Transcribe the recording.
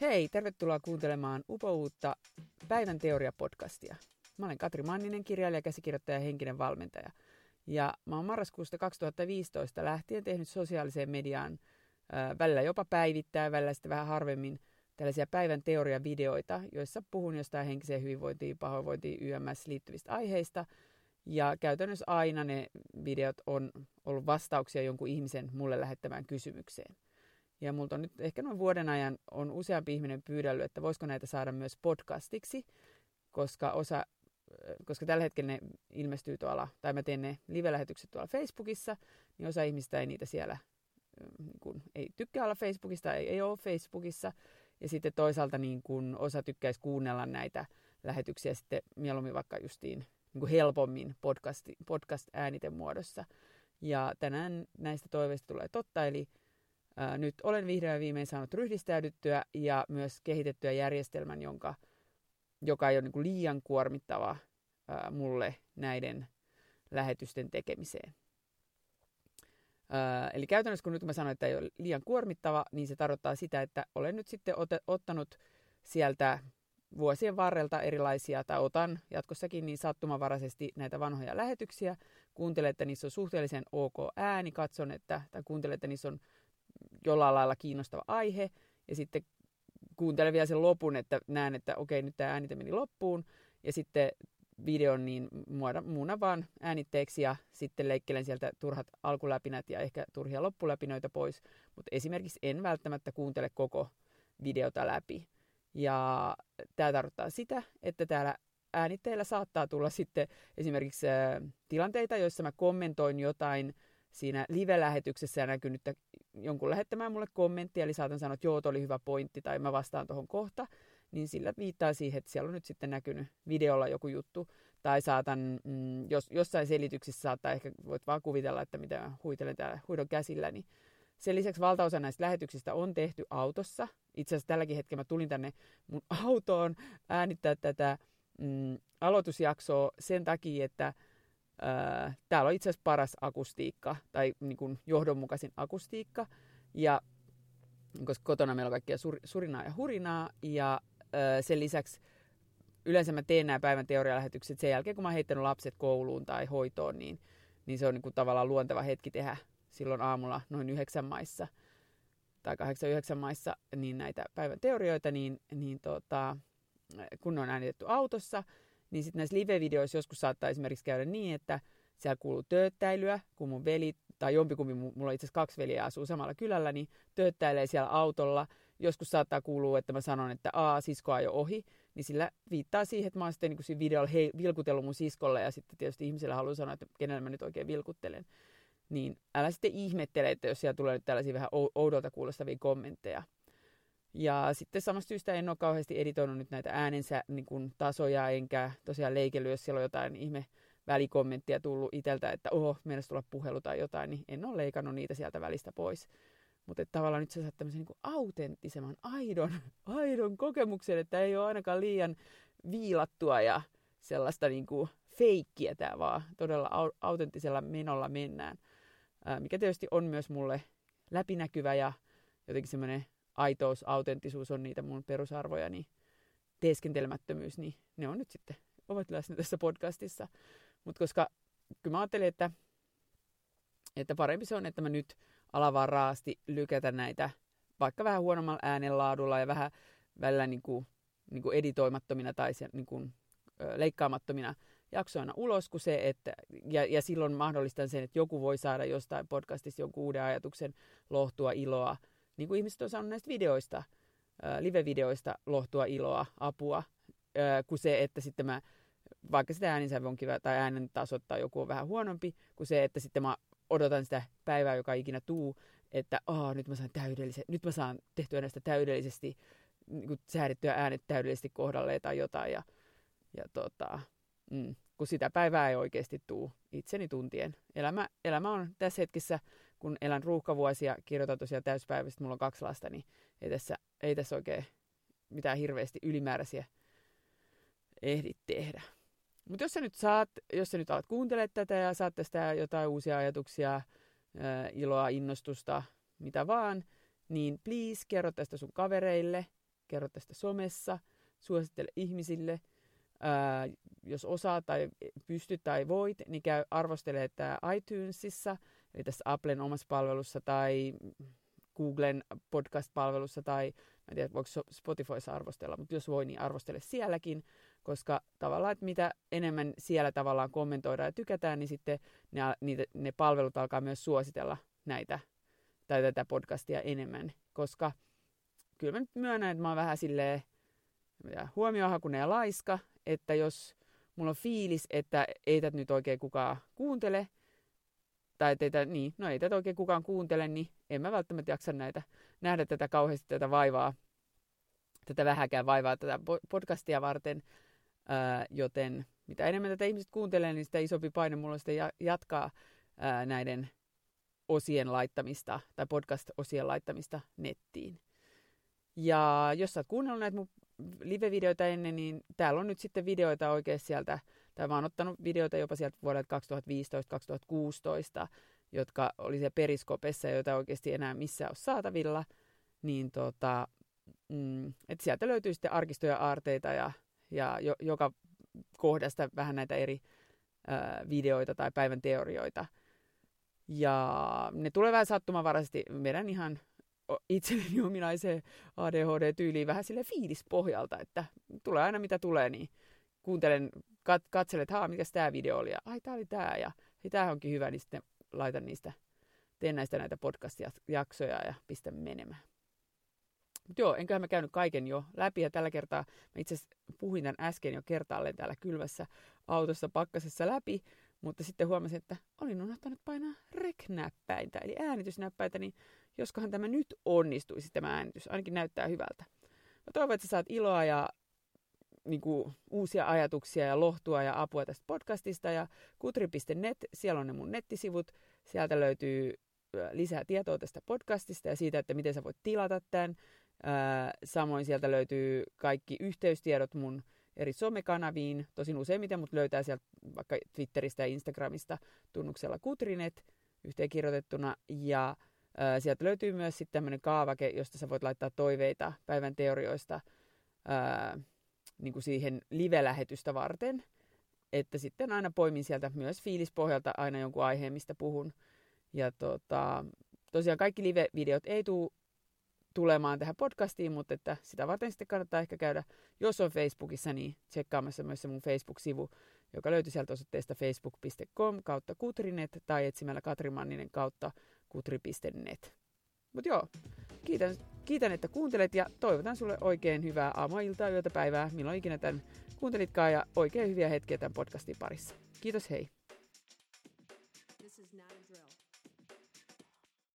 Hei, tervetuloa kuuntelemaan upouutta Päivän teoria-podcastia. Mä olen Katri Manninen, kirjailija, käsikirjoittaja ja henkinen valmentaja. Ja mä oon marraskuusta 2015 lähtien tehnyt sosiaaliseen mediaan äh, välillä jopa päivittää, välillä sitten vähän harvemmin tällaisia päivän teoria-videoita, joissa puhun jostain henkiseen hyvinvointiin, pahoinvointiin, YMS liittyvistä aiheista. Ja käytännössä aina ne videot on ollut vastauksia jonkun ihmisen mulle lähettämään kysymykseen. Ja multa on nyt ehkä noin vuoden ajan on useampi ihminen pyydellyt, että voisiko näitä saada myös podcastiksi, koska osa koska tällä hetkellä ne ilmestyy tuolla, tai mä teen ne live-lähetykset tuolla Facebookissa, niin osa ihmistä ei niitä siellä, niin kun, ei tykkää olla Facebookista, ei, ei ole Facebookissa, ja sitten toisaalta niin kun osa tykkäisi kuunnella näitä lähetyksiä sitten mieluummin vaikka justiin niin kuin helpommin podcast, podcast-ääniten muodossa. Ja tänään näistä toiveista tulee totta, eli nyt olen vihdoin ja viimein saanut ryhdistäydyttyä ja myös kehitettyä järjestelmän, jonka, joka ei ole niin kuin liian kuormittava ää, mulle näiden lähetysten tekemiseen. Ää, eli käytännössä kun nyt mä sanoin, että ei ole liian kuormittava, niin se tarkoittaa sitä, että olen nyt sitten ot- ottanut sieltä vuosien varrelta erilaisia, tai otan jatkossakin niin sattumavaraisesti näitä vanhoja lähetyksiä, kuuntelen, että niissä on suhteellisen ok ääni, katson, että, tai kuuntelen, että niissä on jollain lailla kiinnostava aihe, ja sitten kuuntelen vielä sen lopun, että näen, että okei, nyt tämä äänite meni loppuun, ja sitten videon niin muuna vaan äänitteeksi ja sitten leikkelen sieltä turhat alkuläpinät ja ehkä turhia loppuläpinöitä pois, mutta esimerkiksi en välttämättä kuuntele koko videota läpi. Ja tämä tarkoittaa sitä, että täällä äänitteillä saattaa tulla sitten esimerkiksi äh, tilanteita, joissa mä kommentoin jotain siinä live-lähetyksessä ja näkynyt jonkun lähettämään mulle kommenttia, eli saatan sanoa, että joo, oli hyvä pointti, tai mä vastaan tuohon kohta, niin sillä viittaa siihen, että siellä on nyt sitten näkynyt videolla joku juttu, tai saatan, mm, jos, jossain selityksissä saattaa ehkä, voit vaan kuvitella, että mitä huitelen täällä huidon käsillä, niin sen lisäksi valtaosa näistä lähetyksistä on tehty autossa. Itse asiassa tälläkin hetkellä mä tulin tänne mun autoon äänittää tätä mm, aloitusjaksoa sen takia, että ää, täällä on itse asiassa paras akustiikka tai niin kuin johdonmukaisin akustiikka. Ja koska kotona meillä on kaikkia sur, surinaa ja hurinaa ja ää, sen lisäksi yleensä mä teen nämä päivän teorialähetykset sen jälkeen, kun mä oon heittänyt lapset kouluun tai hoitoon, niin, niin se on niin kuin tavallaan luonteva hetki tehdä silloin aamulla noin yhdeksän maissa tai kahdeksan yhdeksän maissa niin näitä päivän teorioita, niin, niin tota, kun ne on äänitetty autossa, niin sitten näissä live-videoissa joskus saattaa esimerkiksi käydä niin, että siellä kuuluu tööttäilyä, kun mun veli, tai jompikumpi, mulla itse asiassa kaksi veliä asuu samalla kylällä, niin tööttäilee siellä autolla. Joskus saattaa kuulua, että mä sanon, että aa, sisko jo ohi, niin sillä viittaa siihen, että mä oon sitten niin siinä videolla hei, vilkutellut mun siskolle, ja sitten tietysti ihmisillä haluaa sanoa, että kenellä mä nyt oikein vilkuttelen niin älä sitten ihmettele, että jos siellä tulee nyt tällaisia vähän oudolta kuulostavia kommentteja. Ja sitten samasta syystä en ole kauheasti editoinut nyt näitä äänensä niin kuin, tasoja, enkä tosiaan leikellyt, jos siellä on jotain ihme välikommenttia tullut itseltä, että oho, meidän tulla puhelu tai jotain, niin en ole leikannut niitä sieltä välistä pois. Mutta tavallaan nyt sä saat tämmöisen niin autenttisemman, aidon, aidon kokemuksen, että ei ole ainakaan liian viilattua ja sellaista niin kuin feikkiä tämä vaan. Todella autenttisella menolla mennään mikä tietysti on myös mulle läpinäkyvä ja jotenkin semmoinen aitous, autenttisuus on niitä mun perusarvoja, niin teeskentelemättömyys, niin ne on nyt sitten, ovat läsnä tässä podcastissa. Mutta koska kyllä mä ajattelin, että, että parempi se on, että mä nyt alan vaan raasti lykätä näitä vaikka vähän huonommalla äänenlaadulla ja vähän välillä niin kuin, niin kuin editoimattomina tai niin kuin, leikkaamattomina jaksoina ulos, kun se, että, ja, ja silloin mahdollistan sen, että joku voi saada jostain podcastista jonkun uuden ajatuksen lohtua, iloa, niin kuin ihmiset on saanut näistä videoista, live-videoista lohtua, iloa, apua, kuin se, että sitten mä, vaikka sitä on kiva, tai äänen tasot tai joku on vähän huonompi, kuin se, että sitten mä odotan sitä päivää, joka ikinä tuu, että oh, nyt mä saan täydellisen, nyt mä saan tehtyä näistä täydellisesti, niin kuin säädettyä äänet täydellisesti kohdalle tai jotain, ja, ja tota, mm, kun sitä päivää ei oikeasti tuu itseni tuntien. Elämä, elämä on tässä hetkessä, kun elän ruuhkavuosia, kirjoitan tosiaan täyspäiväisesti, mulla on kaksi lasta, niin ei tässä, ei tässä oikein mitään hirveästi ylimääräisiä ehdi tehdä. Mutta jos sä nyt saat, jos sä nyt alat kuuntelemaan tätä ja saat tästä jotain uusia ajatuksia, ää, iloa, innostusta, mitä vaan, niin please kerro tästä sun kavereille, kerro tästä somessa, suosittele ihmisille. Ää, jos osaat tai pystyt tai voit, niin käy arvostele tämä iTunesissa, eli tässä Applen omassa palvelussa tai Googlen podcast-palvelussa tai en tiedä, voiko Spotifyssa arvostella, mutta jos voi, niin arvostele sielläkin, koska tavallaan, että mitä enemmän siellä tavallaan kommentoidaan ja tykätään, niin sitten ne, niitä, ne palvelut alkaa myös suositella näitä tai tätä podcastia enemmän, koska kyllä mä nyt myönnän, että mä oon vähän silleen huomiohakunen ja laiska, että jos mulla on fiilis, että ei tätä nyt oikein kukaan kuuntele, tai teitä, niin, no ei tätä oikein kukaan kuuntele, niin en mä välttämättä jaksa näitä, nähdä tätä kauheasti tätä vaivaa, tätä vähäkään vaivaa tätä podcastia varten, ää, joten mitä enemmän tätä ihmiset kuuntelee, niin sitä isompi paine mulla on sitten jatkaa ää, näiden osien laittamista tai podcast-osien laittamista nettiin. Ja jos sä oot kuunnellut näitä mun live-videoita ennen, niin täällä on nyt sitten videoita oikein sieltä, tai mä oon ottanut videoita jopa sieltä vuodelta 2015-2016, jotka oli se periskopessa, joita oikeasti enää missään ole saatavilla, niin tota, mm, että sieltä löytyy sitten arkistoja aarteita ja, ja jo, joka kohdasta vähän näitä eri ää, videoita tai päivän teorioita. Ja ne tulee vähän sattumanvaraisesti. Meidän ihan itselleni ominaiseen ADHD-tyyliin vähän sille fiilispohjalta, että tulee aina mitä tulee, niin kuuntelen, kat, katselen, että haa, mikä tämä video oli, ja ai, tämä oli tämä, ja tämä onkin hyvä, niin sitten laitan niistä, teen näistä näitä podcast-jaksoja ja pistän menemään. Mutta joo, enköhän mä käynyt kaiken jo läpi, ja tällä kertaa mä itse asiassa puhuin tämän äsken jo kertaalleen täällä kylvässä autossa pakkasessa läpi, mutta sitten huomasin, että olin unohtanut painaa rek-näppäintä, eli äänitysnäppäintä, niin joskohan tämä nyt onnistuisi tämä äänitys, ainakin näyttää hyvältä. Mä toivon, että sä saat iloa ja niin kuin, uusia ajatuksia ja lohtua ja apua tästä podcastista ja kutri.net, siellä on ne mun nettisivut, sieltä löytyy lisää tietoa tästä podcastista ja siitä, että miten sä voit tilata tämän. Samoin sieltä löytyy kaikki yhteystiedot mun eri somekanaviin, tosin useimmiten mut löytää sieltä vaikka Twitteristä ja Instagramista tunnuksella Kutrinet yhteenkirjoitettuna ja Sieltä löytyy myös sitten tämmöinen kaavake, josta sä voit laittaa toiveita päivän teorioista ää, niin kuin siihen live-lähetystä varten. Että sitten aina poimin sieltä myös fiilispohjalta aina jonkun aiheen, mistä puhun. Ja tota, tosiaan kaikki live-videot ei tule tulemaan tähän podcastiin, mutta että sitä varten sitten kannattaa ehkä käydä, jos on Facebookissa, niin tsekkaamassa myös se mun Facebook-sivu, joka löytyy sieltä osoitteesta facebook.com kautta kutrinet tai etsimällä Katri Manninen kautta kutri.net. Mutta joo, kiitän, kiitän, että kuuntelet ja toivotan sulle oikein hyvää aamua, iltaa, yötä, päivää, milloin ikinä tämän kuuntelitkaan ja oikein hyviä hetkiä tämän podcastin parissa. Kiitos, hei!